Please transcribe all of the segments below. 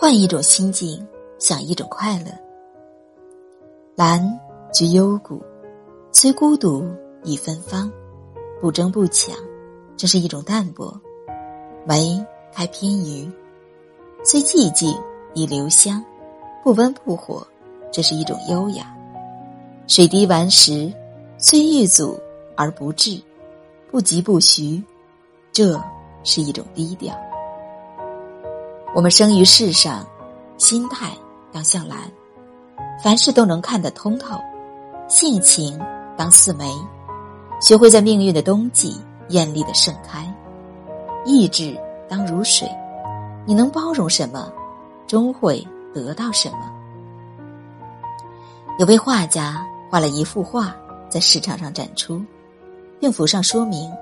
换一种心境，想一种快乐。兰居幽谷，虽孤独亦芬芳，不争不抢，这是一种淡泊；梅开偏余，虽寂静亦留香，不温不火，这是一种优雅；水滴顽石，虽遇阻而不滞，不疾不徐，这是一种低调。我们生于世上，心态当向蓝，凡事都能看得通透；性情当似梅，学会在命运的冬季艳丽的盛开；意志当如水，你能包容什么，终会得到什么。有位画家画了一幅画在市场上展出，并附上说明：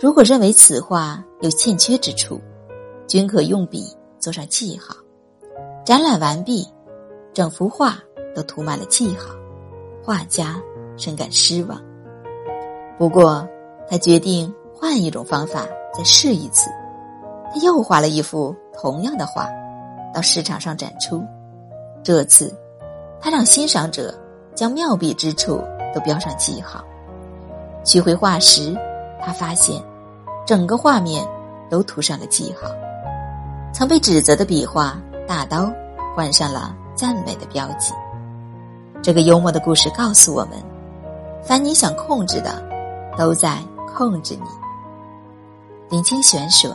如果认为此画有欠缺之处。均可用笔做上记号。展览完毕，整幅画都涂满了记号，画家深感失望。不过，他决定换一种方法再试一次。他又画了一幅同样的画，到市场上展出。这次，他让欣赏者将妙笔之处都标上记号。取回画时，他发现整个画面都涂上了记号。曾被指责的笔画，大刀换上了赞美的标记。这个幽默的故事告诉我们：凡你想控制的，都在控制你。林清玄说：“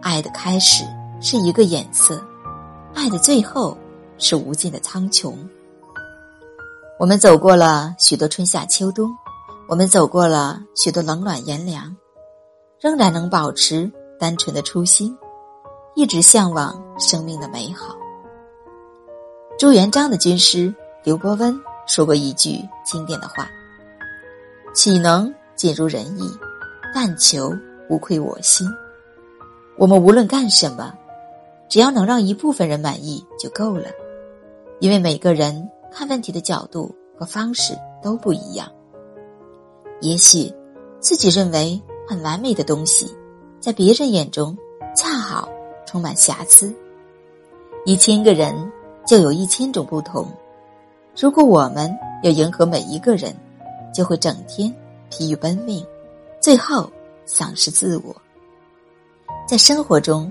爱的开始是一个眼色，爱的最后是无尽的苍穹。”我们走过了许多春夏秋冬，我们走过了许多冷暖炎凉，仍然能保持单纯的初心。一直向往生命的美好。朱元璋的军师刘伯温说过一句经典的话：“岂能尽如人意？但求无愧我心。”我们无论干什么，只要能让一部分人满意就够了，因为每个人看问题的角度和方式都不一样。也许自己认为很完美的东西，在别人眼中恰好。充满瑕疵，一千个人就有一千种不同。如果我们要迎合每一个人，就会整天疲于奔命，最后丧失自我。在生活中，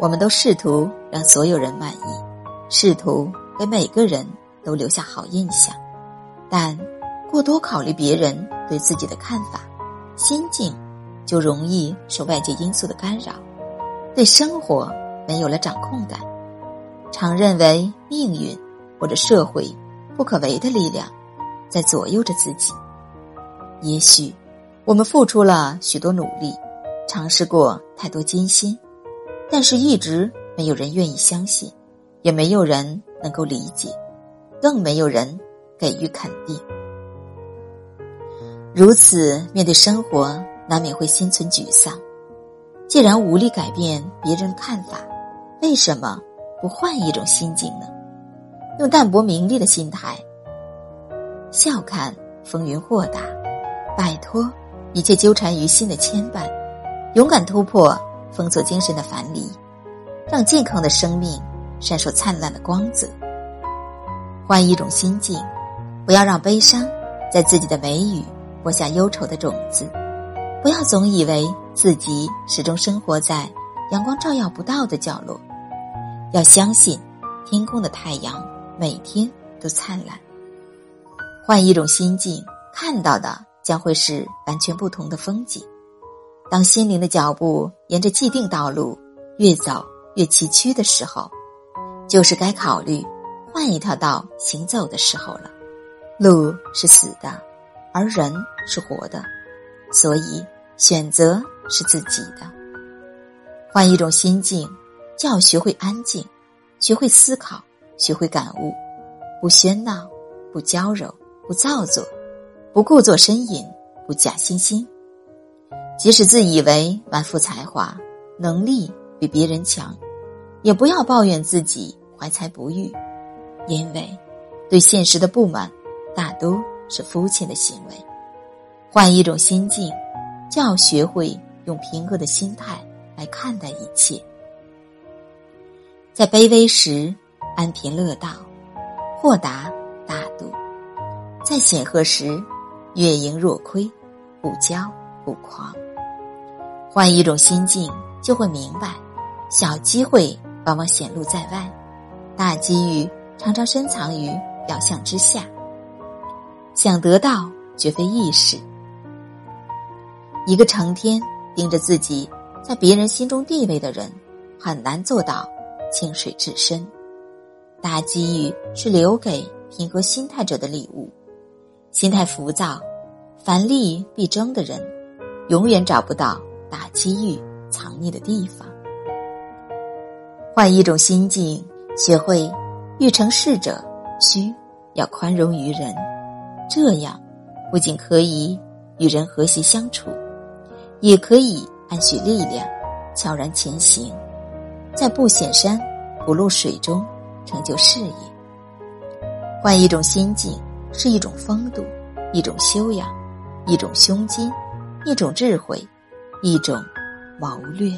我们都试图让所有人满意，试图给每个人都留下好印象，但过多考虑别人对自己的看法，心境就容易受外界因素的干扰。对生活没有了掌控感，常认为命运或者社会不可为的力量在左右着自己。也许我们付出了许多努力，尝试过太多艰辛，但是一直没有人愿意相信，也没有人能够理解，更没有人给予肯定。如此面对生活，难免会心存沮丧。既然无力改变别人的看法，为什么不换一种心境呢？用淡泊名利的心态，笑看风云豁达，摆脱一切纠缠于心的牵绊，勇敢突破封锁精神的樊篱，让健康的生命闪烁灿烂的光泽。换一种心境，不要让悲伤在自己的眉宇播下忧愁的种子，不要总以为。自己始终生活在阳光照耀不到的角落，要相信天空的太阳每天都灿烂。换一种心境，看到的将会是完全不同的风景。当心灵的脚步沿着既定道路越走越崎岖的时候，就是该考虑换一条道行走的时候了。路是死的，而人是活的，所以选择。是自己的，换一种心境，就要学会安静，学会思考，学会感悟，不喧闹，不娇柔，不造作，不故作呻吟，不假惺惺。即使自以为满腹才华，能力比别人强，也不要抱怨自己怀才不遇，因为对现实的不满，大多是肤浅的行为。换一种心境，就要学会。用平和的心态来看待一切。在卑微时安贫乐道，豁达大度；在显赫时月盈若亏，不骄不狂。换一种心境，就会明白，小机会往往显露在外，大机遇常常深藏于表象之下。想得到，绝非易事。一个成天盯着自己在别人心中地位的人，很难做到清水至深。大机遇是留给平和心态者的礼物。心态浮躁、凡利必争的人，永远找不到。大机遇藏匿的地方，换一种心境，学会欲成事者，需要宽容于人。这样，不仅可以与人和谐相处，也可以暗许力量，悄然前行，在不显山不露水中成就事业。换一种心境，是一种风度，一种修养，一种胸襟，一种智慧。一种谋略。